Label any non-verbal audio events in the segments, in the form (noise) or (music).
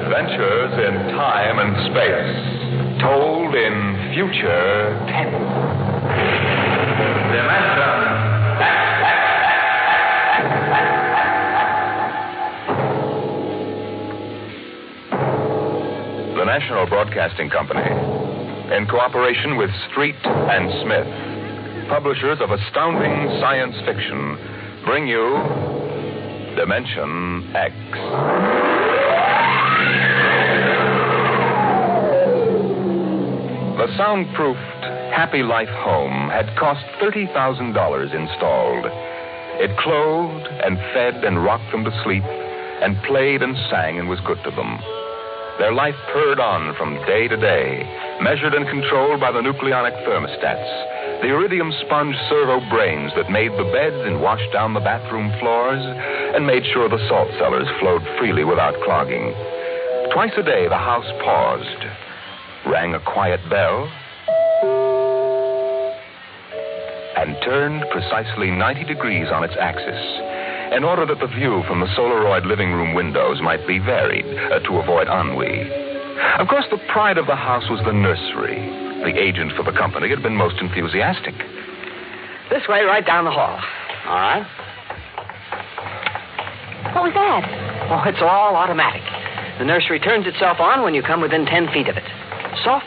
Adventures in time and space, told in future tense. Dimension The National Broadcasting Company, in cooperation with Street and Smith, publishers of astounding science fiction, bring you Dimension X. The soundproofed Happy Life home had cost $30,000 installed. It clothed and fed and rocked them to sleep and played and sang and was good to them. Their life purred on from day to day, measured and controlled by the nucleonic thermostats, the iridium sponge servo brains that made the beds and washed down the bathroom floors and made sure the salt cellars flowed freely without clogging. Twice a day, the house paused, rang a quiet bell, and turned precisely 90 degrees on its axis in order that the view from the Solaroid living room windows might be varied uh, to avoid ennui. Of course, the pride of the house was the nursery. The agent for the company had been most enthusiastic. This way, right down the hall. All right. What was that? Oh, it's all automatic. The nursery turns itself on when you come within 10 feet of it. Soft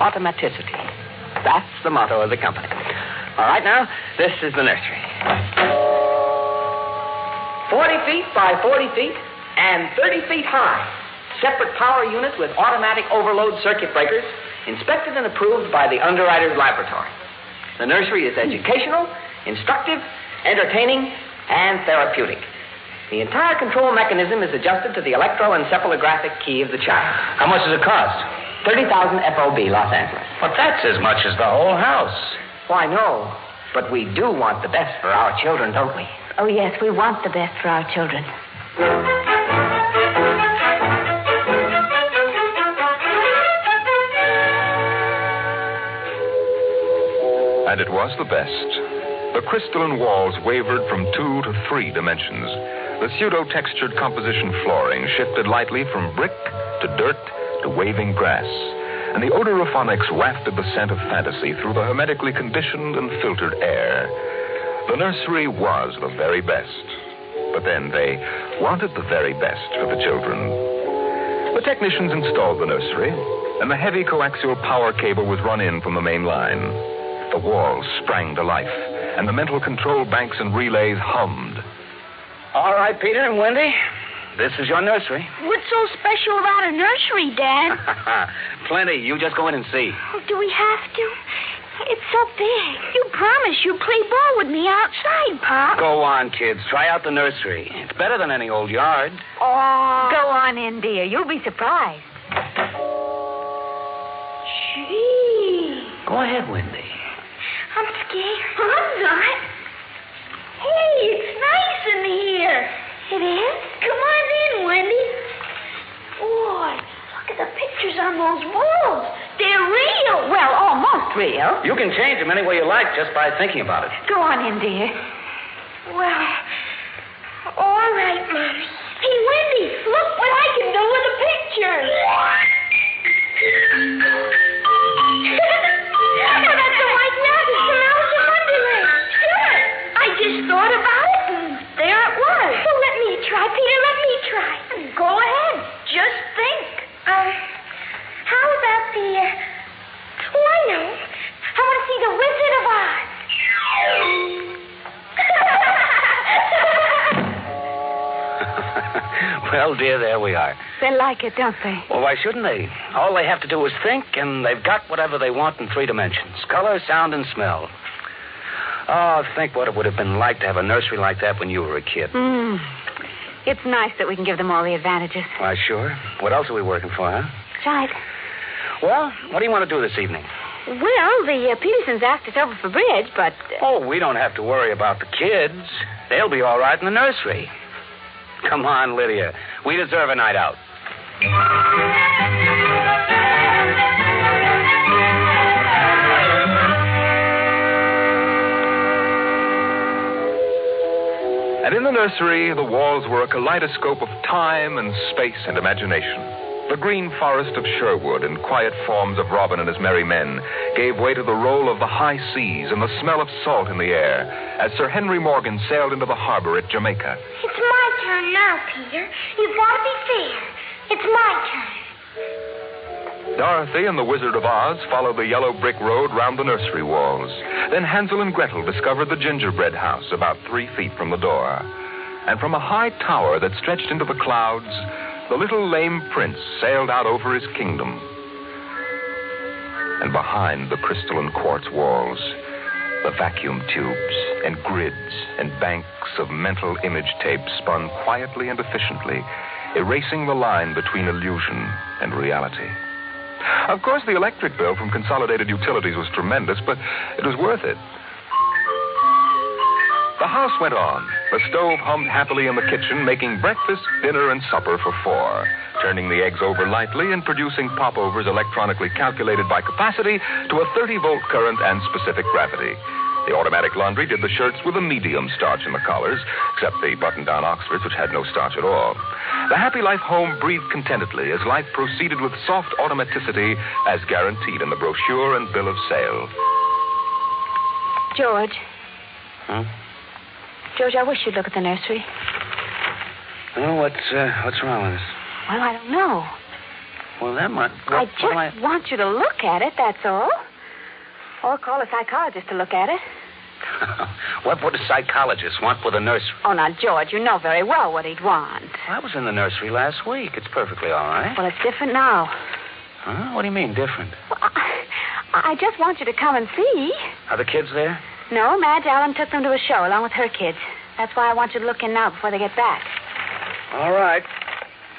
automaticity. That's the motto of the company. All right, now, this is the nursery. 40 feet by 40 feet and 30 feet high. Separate power units with automatic overload circuit breakers, inspected and approved by the underwriter's laboratory. The nursery is educational, instructive, entertaining, and therapeutic. The entire control mechanism is adjusted to the electroencephalographic key of the child. How much does it cost? 30,000 FOB, Los Angeles. But that's as much as the whole house. Why, no. But we do want the best for our children, don't we? Oh, yes, we want the best for our children. And it was the best. The crystalline walls wavered from two to three dimensions. The pseudo textured composition flooring shifted lightly from brick to dirt to waving grass. And the odorophonics wafted the scent of fantasy through the hermetically conditioned and filtered air. The nursery was the very best. But then they wanted the very best for the children. The technicians installed the nursery, and the heavy coaxial power cable was run in from the main line. The walls sprang to life, and the mental control banks and relays hummed. All right, Peter and Wendy. This is your nursery. What's so special about a nursery, Dad? (laughs) Plenty. You just go in and see. Oh, do we have to? It's so big. You promised you'd play ball with me outside, Pop. Go on, kids. Try out the nursery. It's better than any old yard. Oh. Go on in, dear. You'll be surprised. Gee. Go ahead, Wendy. I'm scared. I'm not. Hey, it's nice in here. It is? Come on in, Wendy. Boy, look at the pictures on those walls. They're real. Well, almost real. You can change them any way you like just by thinking about it. Go on in, dear. Well, well, dear, there we are. They like it, don't they? Well, why shouldn't they? All they have to do is think, and they've got whatever they want in three dimensions color, sound, and smell. Oh, think what it would have been like to have a nursery like that when you were a kid. Hmm. It's nice that we can give them all the advantages. Why, sure. What else are we working for, huh? Right. Well, what do you want to do this evening? Well, the uh, Petersons asked us over for bridge, but. Uh, Oh, we don't have to worry about the kids. They'll be all right in the nursery. Come on, Lydia. We deserve a night out. And in the nursery, the walls were a kaleidoscope of time and space and imagination. The green forest of Sherwood and quiet forms of Robin and his merry men gave way to the roll of the high seas and the smell of salt in the air as Sir Henry Morgan sailed into the harbor at Jamaica. It's my turn now, Peter. You've got to be fair. It's my turn. Dorothy and the Wizard of Oz followed the yellow brick road round the nursery walls. Then Hansel and Gretel discovered the gingerbread house about three feet from the door. And from a high tower that stretched into the clouds, the little lame prince sailed out over his kingdom. And behind the crystal and quartz walls, the vacuum tubes and grids and banks of mental image tape spun quietly and efficiently, erasing the line between illusion and reality. Of course, the electric bill from Consolidated Utilities was tremendous, but it was worth it. The house went on. The stove hummed happily in the kitchen, making breakfast, dinner, and supper for four, turning the eggs over lightly and producing popovers electronically calculated by capacity to a 30 volt current and specific gravity. The automatic laundry did the shirts with a medium starch in the collars, except the button down Oxfords, which had no starch at all. The Happy Life home breathed contentedly as life proceeded with soft automaticity as guaranteed in the brochure and bill of sale. George. Huh? George, I wish you'd look at the nursery. Well, what's uh, what's wrong with this? Well, I don't know. Well, that might. I What, just what I- want you to look at it, that's all. Or call a psychologist to look at it. (laughs) what would a psychologist want with a nursery? Oh, now, George, you know very well what he'd want. I was in the nursery last week. It's perfectly all right. Well, it's different now. Huh? What do you mean, different? Well, I, I just want you to come and see. Are the kids there? No, Madge Allen took them to a show along with her kids. That's why I want you to look in now before they get back. All right.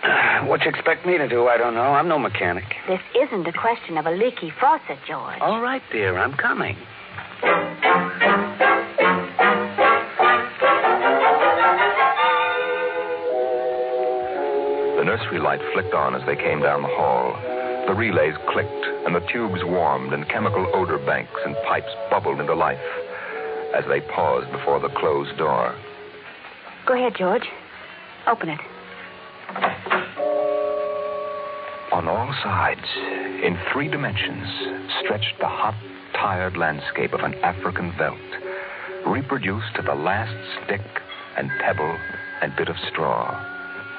(sighs) What you expect me to do, I don't know. I'm no mechanic. This isn't a question of a leaky faucet, George. All right, dear, I'm coming. The nursery light flicked on as they came down the hall. The relays clicked, and the tubes warmed, and chemical odor banks and pipes bubbled into life as they paused before the closed door. Go ahead, George. Open it. On all sides, in three dimensions, stretched the hot, tired landscape of an African veldt, reproduced to the last stick and pebble and bit of straw.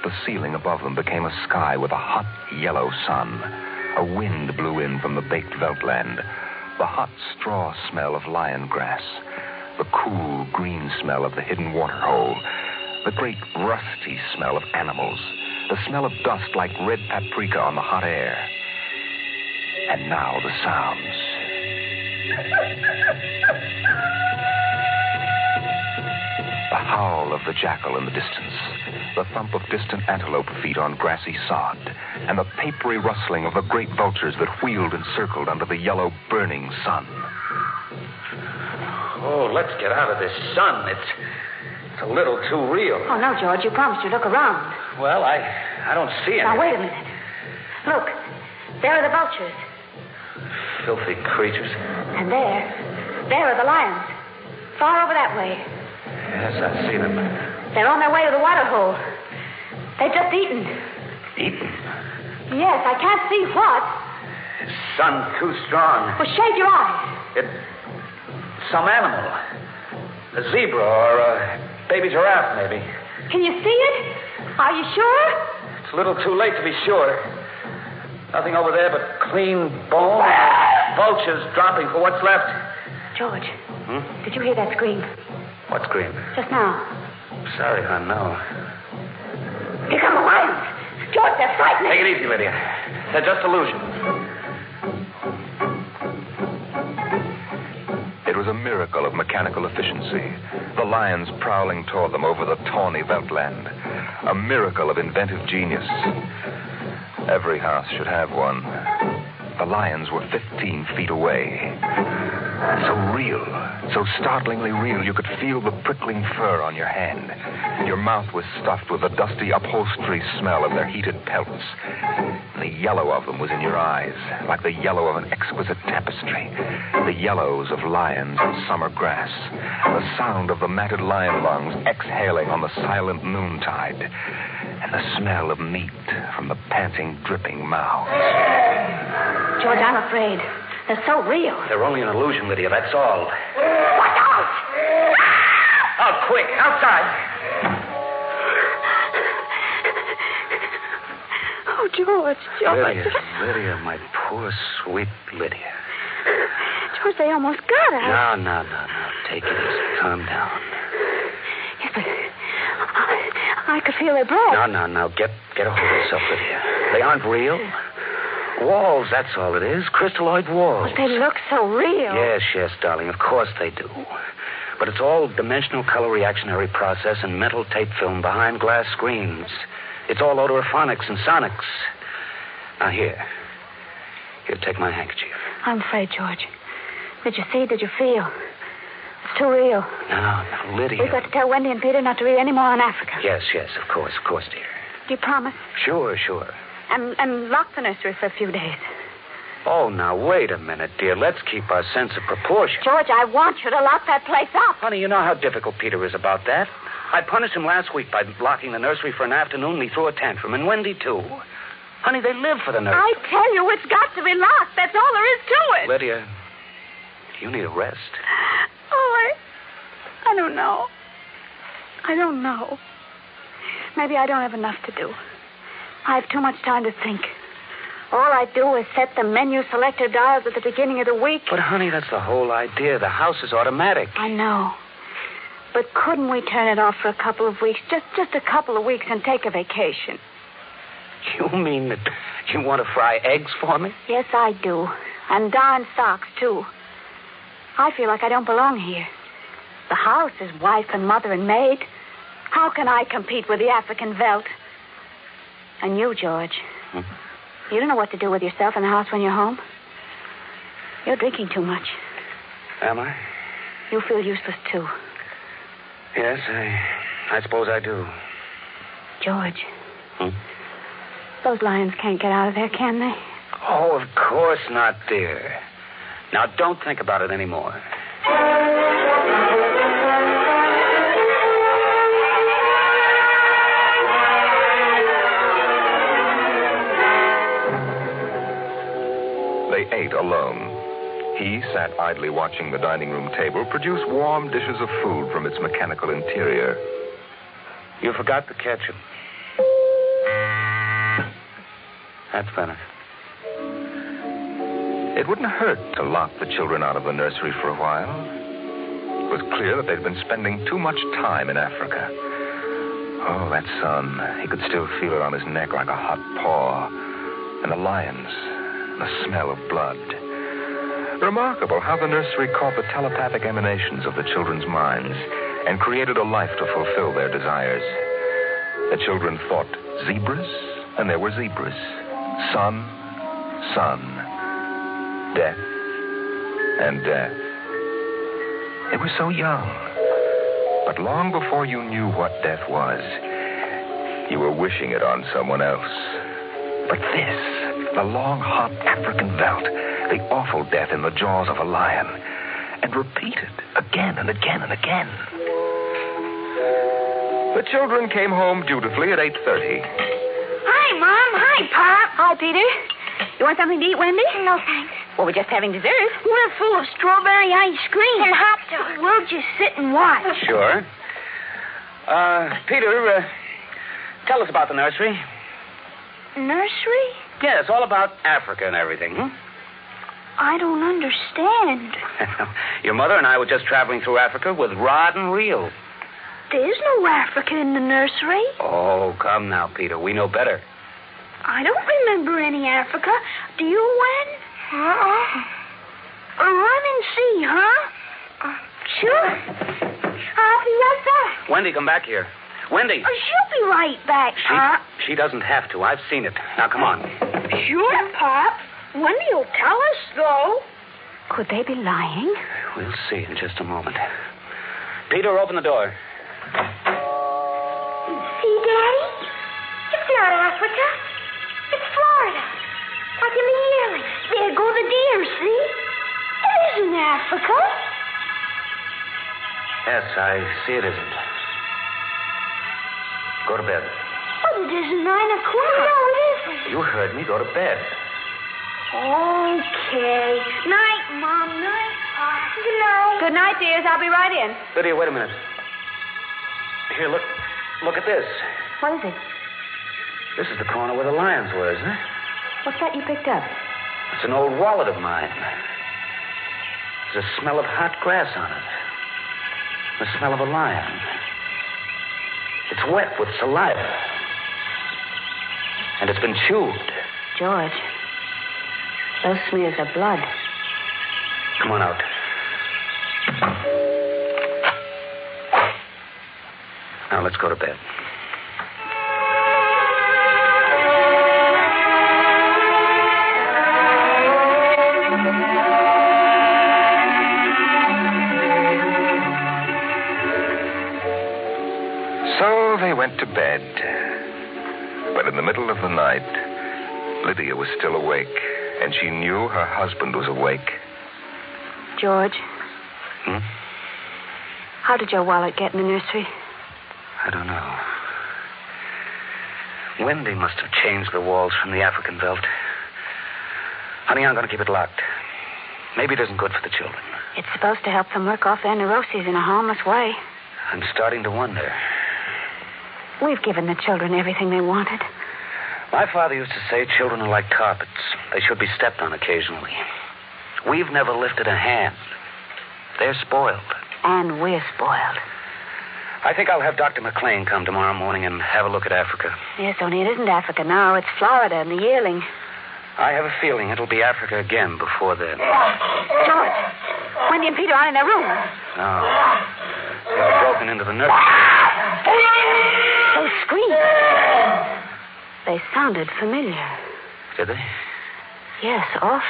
The ceiling above them became a sky with a hot yellow sun. A wind blew in from the baked veldland. The hot straw smell of lion grass. The cool green smell of the hidden water hole. The great rusty smell of animals. The smell of dust like red paprika on the hot air. And now the sounds. The howl of the jackal in the distance, the thump of distant antelope feet on grassy sod, and the papery rustling of the great vultures that wheeled and circled under the yellow burning sun. Oh, let's get out of this sun. It's, it's a little too real. Oh, no, George. You promised you'd look around. Well, I, I don't see any. Now, wait a minute. Look. There are the vultures. Filthy creatures. And there. There are the lions. Far over that way. Yes, I see them. They're on their way to the water hole. They've just eaten. Eaten. Yes, I can't see what. Sun too strong. Well, shade your eyes. It, some animal. A zebra or a baby giraffe, maybe. Can you see it? Are you sure? It's a little too late to be sure. Nothing over there but clean bone. (laughs) Vultures dropping for what's left. George, Hmm? did you hear that scream? What scream? Just now. Sorry, hon, no. Here come the lions. George, they're frightening. Take it easy, Lydia. They're just illusions. Miracle of mechanical efficiency. The lions prowling toward them over the tawny veldland. A miracle of inventive genius. Every house should have one. The lions were 15 feet away. So real, so startlingly real, you could feel the prickling fur on your hand. Your mouth was stuffed with the dusty upholstery smell of their heated pelts. The yellow of them was in your eyes, like the yellow of an exquisite tapestry. The yellows of lions and summer grass. The sound of the matted lion lungs exhaling on the silent noontide. And the smell of meat from the panting, dripping mouths. George, I'm afraid. They're so real. They're only an illusion, Lydia, that's all. Watch out! Out, quick, outside. George, George. Lydia, Lydia, my poor, sweet Lydia. George, they almost got us. No, no, no, no. Take it easy. Calm down. Yes, but I, I could feel their breath. No, no, no. Get get a hold of yourself, Lydia. They aren't real. Walls, that's all it is. Crystalloid walls. But they look so real. Yes, yes, darling. Of course they do. But it's all dimensional color reactionary process and mental tape film behind glass screens. It's all odorophonics and sonics. Now, here. Here, take my handkerchief. I'm afraid, George. Did you see? Did you feel? It's too real. Now, now, Lydia. We've got to tell Wendy and Peter not to read any more on Africa. Yes, yes, of course, of course, dear. Do you promise? Sure, sure. And, and lock the nursery for a few days. Oh, now, wait a minute, dear. Let's keep our sense of proportion. George, I want you to lock that place up. Honey, you know how difficult Peter is about that. I punished him last week by locking the nursery for an afternoon, and he threw a tantrum, and Wendy, too. Honey, they live for the nursery. I tell you, it's got to be locked. That's all there is to it. Lydia, you need a rest. Oh, I, I don't know. I don't know. Maybe I don't have enough to do. I have too much time to think. All I do is set the menu selector dials at the beginning of the week. But, honey, that's the whole idea. The house is automatic. I know. But couldn't we turn it off for a couple of weeks? Just just a couple of weeks and take a vacation. (laughs) You mean that you want to fry eggs for me? Yes, I do. And darn socks, too. I feel like I don't belong here. The house is wife and mother and maid. How can I compete with the African veldt? And you, George. Hmm? You don't know what to do with yourself in the house when you're home. You're drinking too much. Am I? You feel useless, too. Yes, I, I suppose I do. George, Hmm? Those lions can't get out of there, can they? Oh, of course not, dear. Now, don't think about it anymore. They ate alone. He sat idly watching the dining room table produce warm dishes of food from its mechanical interior. You forgot the ketchup. That's better. It wouldn't hurt to lock the children out of the nursery for a while. It was clear that they'd been spending too much time in Africa. Oh, that sun. He could still feel it on his neck like a hot paw. And the lions, And the smell of blood. Remarkable how the nursery caught the telepathic emanations of the children's minds and created a life to fulfill their desires. The children thought zebras, and there were zebras. Sun, sun, death, and death. They were so young. But long before you knew what death was, you were wishing it on someone else. But this, the long, hot African veldt, the awful death in the jaws of a lion, and repeated again and again and again. The children came home dutifully at 8.30. Hi, Pop. Hi, Peter. You want something to eat, Wendy? No, thanks. Well, we're just having dessert. We're full of strawberry ice cream. And hot dogs. We'll just sit and watch. Sure. Uh, Peter, uh, tell us about the nursery. Nursery? Yes, all about Africa and everything. Hmm? I don't understand. (laughs) Your mother and I were just traveling through Africa with rod and reel. There's no Africa in the nursery. Oh, come now, Peter. We know better. I don't remember any Africa. Do you, Wen? Uh-uh. Uh, run and see, huh? Uh, sure. I'll be right back. Wendy, come back here. Wendy. Uh, she'll be right back, She, Pop. she doesn't have to. I've seen it. Now, come on. Sure, Pop. Wendy will tell us, though. Could they be lying? We'll see in just a moment. Peter, open the door. See, Daddy? It's not Africa. It's Florida. Florida. Like in the yearling. There go the deer, see? It isn't Africa. Yes, I see it isn't. Go to bed. But it isn't nine o'clock. No, it isn't. You heard me. Go to bed. Okay. Night, Mom. Night, Pop. Good night. Good night, dears. I'll be right in. Lydia, wait a minute. Here, look. Look at this. What is it? This is the corner where the lions were, isn't it? What's that you picked up? It's an old wallet of mine. There's a smell of hot grass on it. The smell of a lion. It's wet with saliva. And it's been chewed. George. Those smears of blood. Come on out. Now let's go to bed. Went to bed. But in the middle of the night, Lydia was still awake, and she knew her husband was awake. George, Hmm? how did your wallet get in the nursery? I don't know. Wendy must have changed the walls from the African veldt. Honey, I'm going to keep it locked. Maybe it isn't good for the children. It's supposed to help them work off their neuroses in a harmless way. I'm starting to wonder. We've given the children everything they wanted. My father used to say children are like carpets. They should be stepped on occasionally. We've never lifted a hand. They're spoiled. And we're spoiled. I think I'll have Dr. McLean come tomorrow morning and have a look at Africa. Yes, only it isn't Africa now. It's Florida and the yearling. I have a feeling it'll be Africa again before then. George, Wendy and Peter aren't in their room. No. They've broken into the nursery. Those screams. They sounded familiar. Did they? Yes, awfully.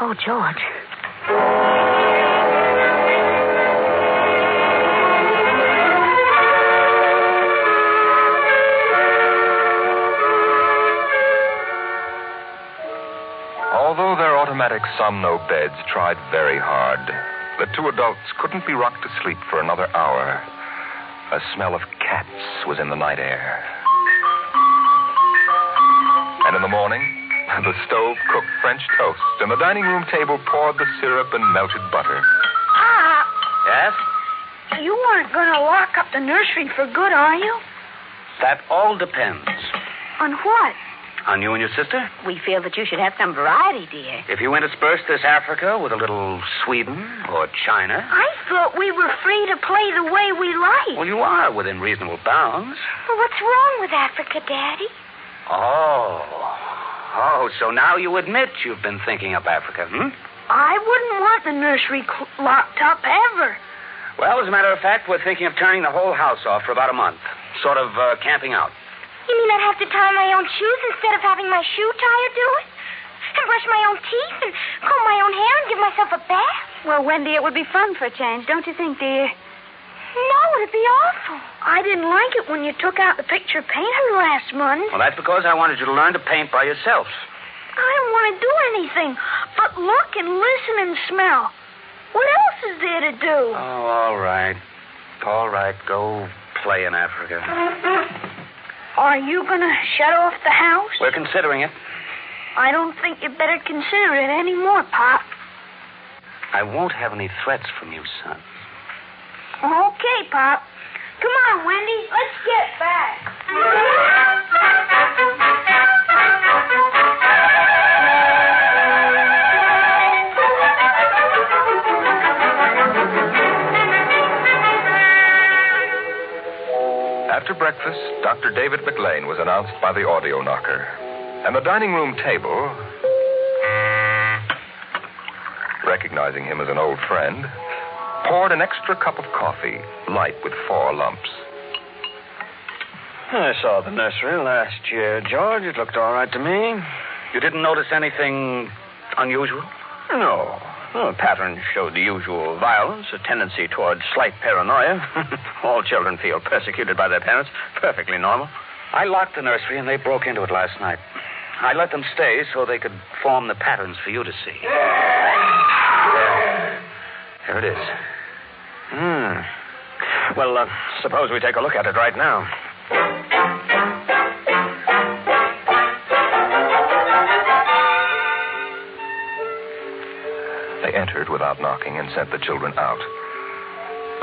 Oh, George. Although their automatic somno beds tried very hard, the two adults couldn't be rocked to sleep for another hour. A smell of cats was in the night air. And in the morning, the stove cooked French toast, and the dining room table poured the syrup and melted butter. Ah! Yes? you aren't going to lock up the nursery for good, are you? That all depends. On what? On you and your sister? We feel that you should have some variety, dear. If you intersperse this Africa with a little Sweden or China, I thought we were free to play the way we like. well, you are within reasonable bounds. Well, what's wrong with Africa, Daddy? Oh. Oh, so now you admit you've been thinking up Africa, hmm? I wouldn't want the nursery cl- locked up ever. Well, as a matter of fact, we're thinking of turning the whole house off for about a month. Sort of uh, camping out. You mean I'd have to tie my own shoes instead of having my shoe tire do it? And brush my own teeth and comb my own hair and give myself a bath? Well, Wendy, it would be fun for a change, don't you think, dear? No, it'd be awful. I didn't like it when you took out the picture painter last month. Well, that's because I wanted you to learn to paint by yourself. I don't want to do anything but look and listen and smell. What else is there to do? Oh, all right. All right, go play in Africa. (laughs) Are you going to shut off the house? We're considering it. I don't think you'd better consider it any more, Pop. I won't have any threats from you, son. Okay, Pop. Come on, Wendy. Let's get back. Breakfast, Dr. David McLean was announced by the audio knocker. And the dining room table, recognizing him as an old friend, poured an extra cup of coffee, light with four lumps. I saw the nursery last year, George. It looked all right to me. You didn't notice anything unusual? No. The pattern showed the usual violence, a tendency toward slight paranoia. (laughs) all children feel persecuted by their parents. Perfectly normal. I locked the nursery and they broke into it last night. I let them stay so they could form the patterns for you to see. There. Here it is. Hmm. Well, uh, suppose we take a look at it right now. Entered without knocking and sent the children out.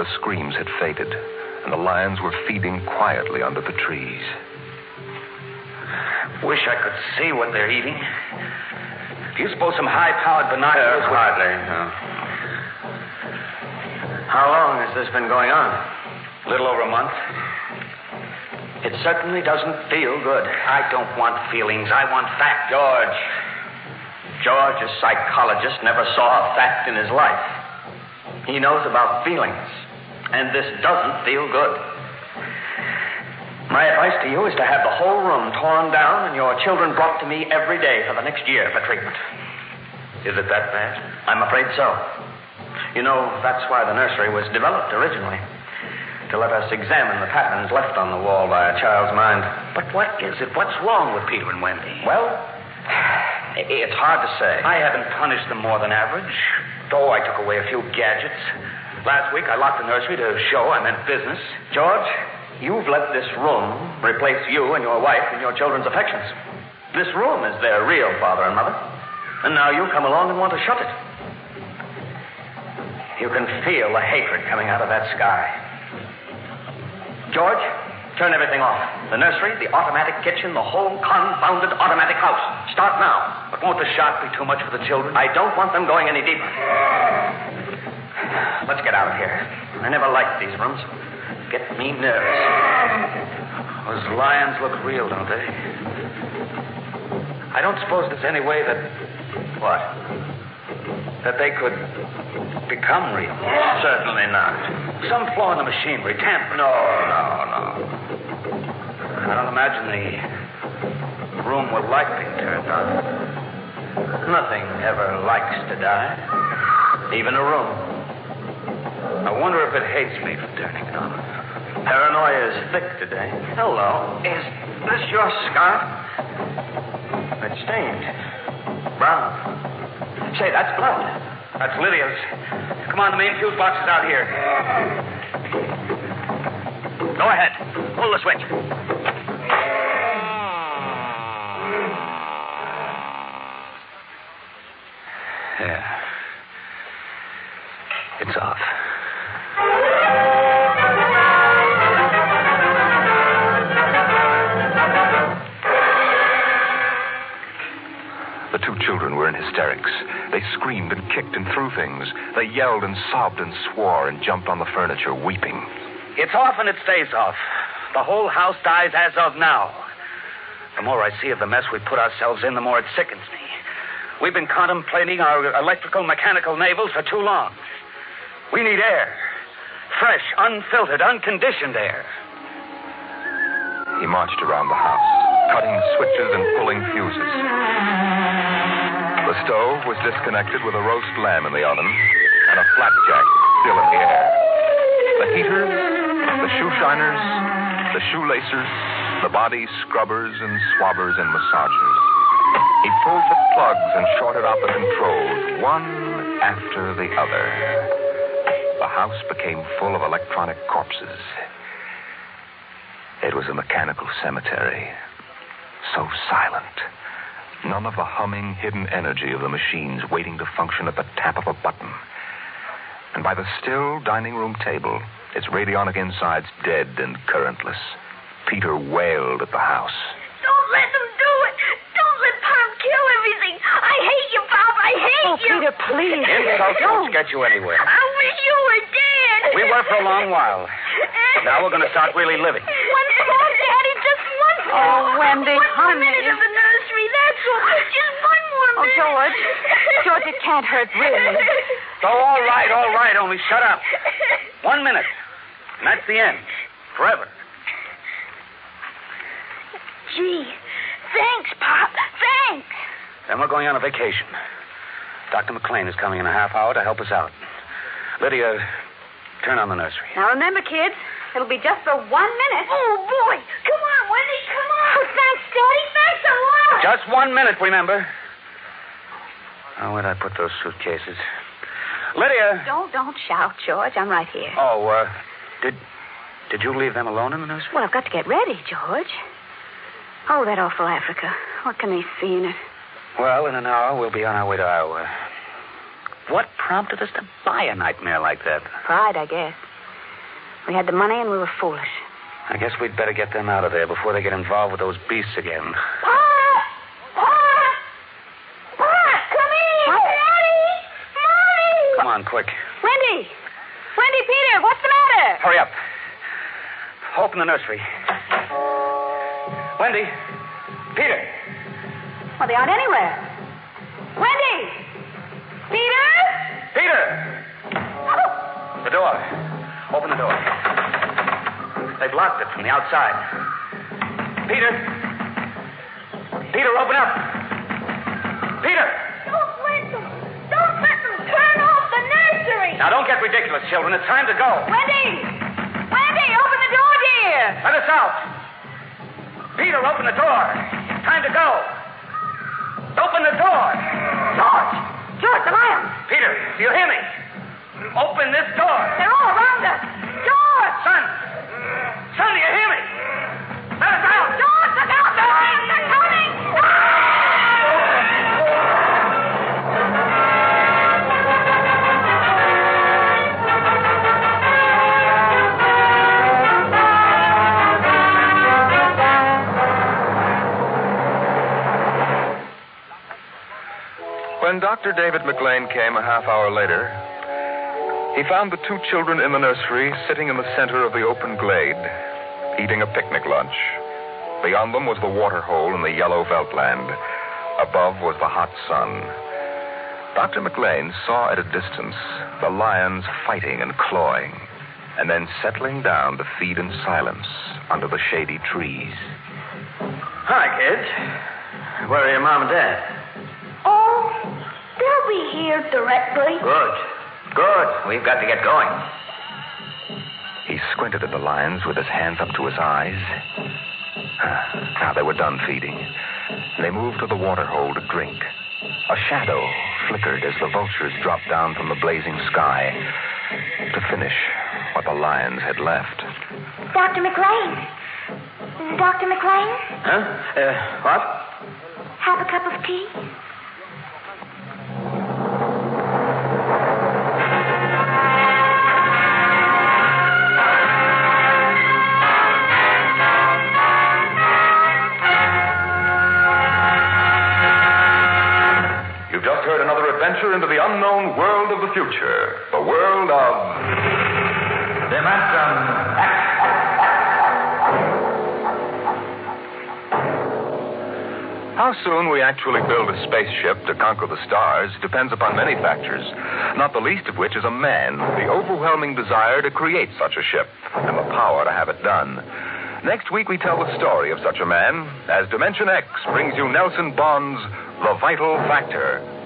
The screams had faded, and the lions were feeding quietly under the trees. Wish I could see what they're eating. Do you suppose some high-powered binoculars uh, would... Hardly, no. How long has this been going on? A little over a month. It certainly doesn't feel good. I don't want feelings. I want fact. George. George, a psychologist, never saw a fact in his life. He knows about feelings, and this doesn't feel good. My advice to you is to have the whole room torn down and your children brought to me every day for the next year for treatment. Is it that bad? I'm afraid so. You know, that's why the nursery was developed originally. To let us examine the patterns left on the wall by a child's mind. But what is it? What's wrong with Peter and Wendy? Well, it's hard to say. I haven't punished them more than average. Though I took away a few gadgets. Last week I locked the nursery to show I meant business. George, you've let this room replace you and your wife and your children's affections. This room is their real father and mother. And now you come along and want to shut it. You can feel the hatred coming out of that sky. George, turn everything off. The nursery, the automatic kitchen, the whole confounded automatic house. Start now. But won't the shock be too much for the children? I don't want them going any deeper. Let's get out of here. I never liked these rooms. Get me nervous. Those lions look real, don't they? I don't suppose there's any way that. What? that they could become real. Certainly not. Some flaw in the machinery, tamper. No, no, no. I don't imagine the room will like being turned on. Nothing ever likes to die. Even a room. I wonder if it hates me for turning it on. Paranoia is thick today. Hello. Is this your scarf? It's stained. Brown. Say, that's blood. That's Lydia's. Come on, the main fuse box is out here. Go ahead. Pull the switch. It's off. The two children were in hysterics. They screamed and kicked and threw things. They yelled and sobbed and swore and jumped on the furniture, weeping. It's off and it stays off. The whole house dies as of now. The more I see of the mess we put ourselves in, the more it sickens me. We've been contemplating our electrical mechanical navels for too long. We need air. Fresh, unfiltered, unconditioned air. He marched around the house, cutting switches and pulling fuses. The stove was disconnected with a roast lamb in the oven and a flapjack still in the air. The heaters, the shoe shiners, the shoelacers, the body scrubbers and swabbers and massagers. He pulled the plugs and shorted out the controls, one after the other. The house became full of electronic corpses. It was a mechanical cemetery. So silent. None of the humming, hidden energy of the machines waiting to function at the tap of a button. And by the still dining room table, its radionic insides dead and currentless, Peter wailed at the house. Don't let them do it. Don't let Pop kill everything. I hate you, Pop. I hate Oh, you. Peter, please. Insults won't get you anywhere. I wish you were dead. We were for a long while. Now we're going to start really living. One more, Daddy. Just one more. Oh, Wendy, one more honey. minute of the nursery. That's all. Just one more Oh, minute. George. George, it can't hurt, really. Oh, all right, all right, only shut up. One minute. And that's the end. Forever. Gee, thanks, Pop. Thanks. Then we're going on a vacation. Dr. McLean is coming in a half hour to help us out. Lydia, turn on the nursery. Now, remember, kids, it'll be just for one minute. Oh, boy. Come on, Wendy. Come on. Oh, thanks, Daddy. Thanks a lot. Just one minute, remember. Oh, where'd I put those suitcases? Lydia! Don't, don't shout, George. I'm right here. Oh, uh, did did you leave them alone in the nursery? Well, I've got to get ready, George. Oh, that awful Africa. What can they see in it? Well, in an hour, we'll be on our way to Iowa. What prompted us to buy a nightmare like that? Pride, I guess. We had the money and we were foolish. I guess we'd better get them out of there before they get involved with those beasts again. Pa! Pa! Pa! Come in! What? Daddy! Mommy! Come on, quick. Wendy! Wendy, Peter, what's the matter? Hurry up. Open the nursery. Wendy. Peter. Well, they aren't anywhere. Wendy! Peter! Peter! The door. Open the door. They've locked it from the outside. Peter. Peter, open up. Peter! Don't let them! Don't let them turn off the nursery! Now, don't get ridiculous, children. It's time to go. Wendy! Wendy, open the door, dear! Let us out. Peter, open the door. It's time to go. Open the door. Do you hear me? Open this door. They're all around us! George! Son. Son, do you hear me? Dr. David McLean came a half hour later, he found the two children in the nursery sitting in the center of the open glade, eating a picnic lunch. Beyond them was the water hole in the yellow veldland. Above was the hot sun. Dr. McLean saw at a distance the lions fighting and clawing, and then settling down to feed in silence under the shady trees. Hi, kids. Where are your mom and dad? They'll be here directly. Good. Good. We've got to get going. He squinted at the lions with his hands up to his eyes. (sighs) Now they were done feeding. They moved to the water hole to drink. A shadow flickered as the vultures dropped down from the blazing sky to finish what the lions had left. Dr. McLean. Dr. McLean, Huh? Uh, what? have a cup of tea? Future. The world of. Dimension X. How soon we actually build a spaceship to conquer the stars depends upon many factors, not the least of which is a man, the overwhelming desire to create such a ship, and the power to have it done. Next week, we tell the story of such a man as Dimension X brings you Nelson Bond's The Vital Factor.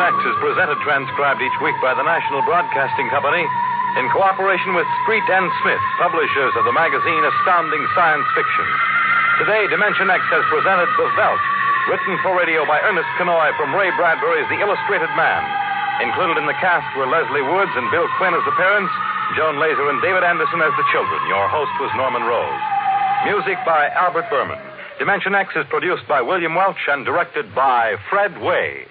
X is presented transcribed each week by the National Broadcasting Company in cooperation with Street and Smith, publishers of the magazine Astounding Science Fiction. Today, Dimension X has presented The Veldt, written for radio by Ernest Kinoy from Ray Bradbury's The Illustrated Man. Included in the cast were Leslie Woods and Bill Quinn as the parents, Joan Lazer and David Anderson as the children. Your host was Norman Rose. Music by Albert Berman. Dimension X is produced by William Welch and directed by Fred Way.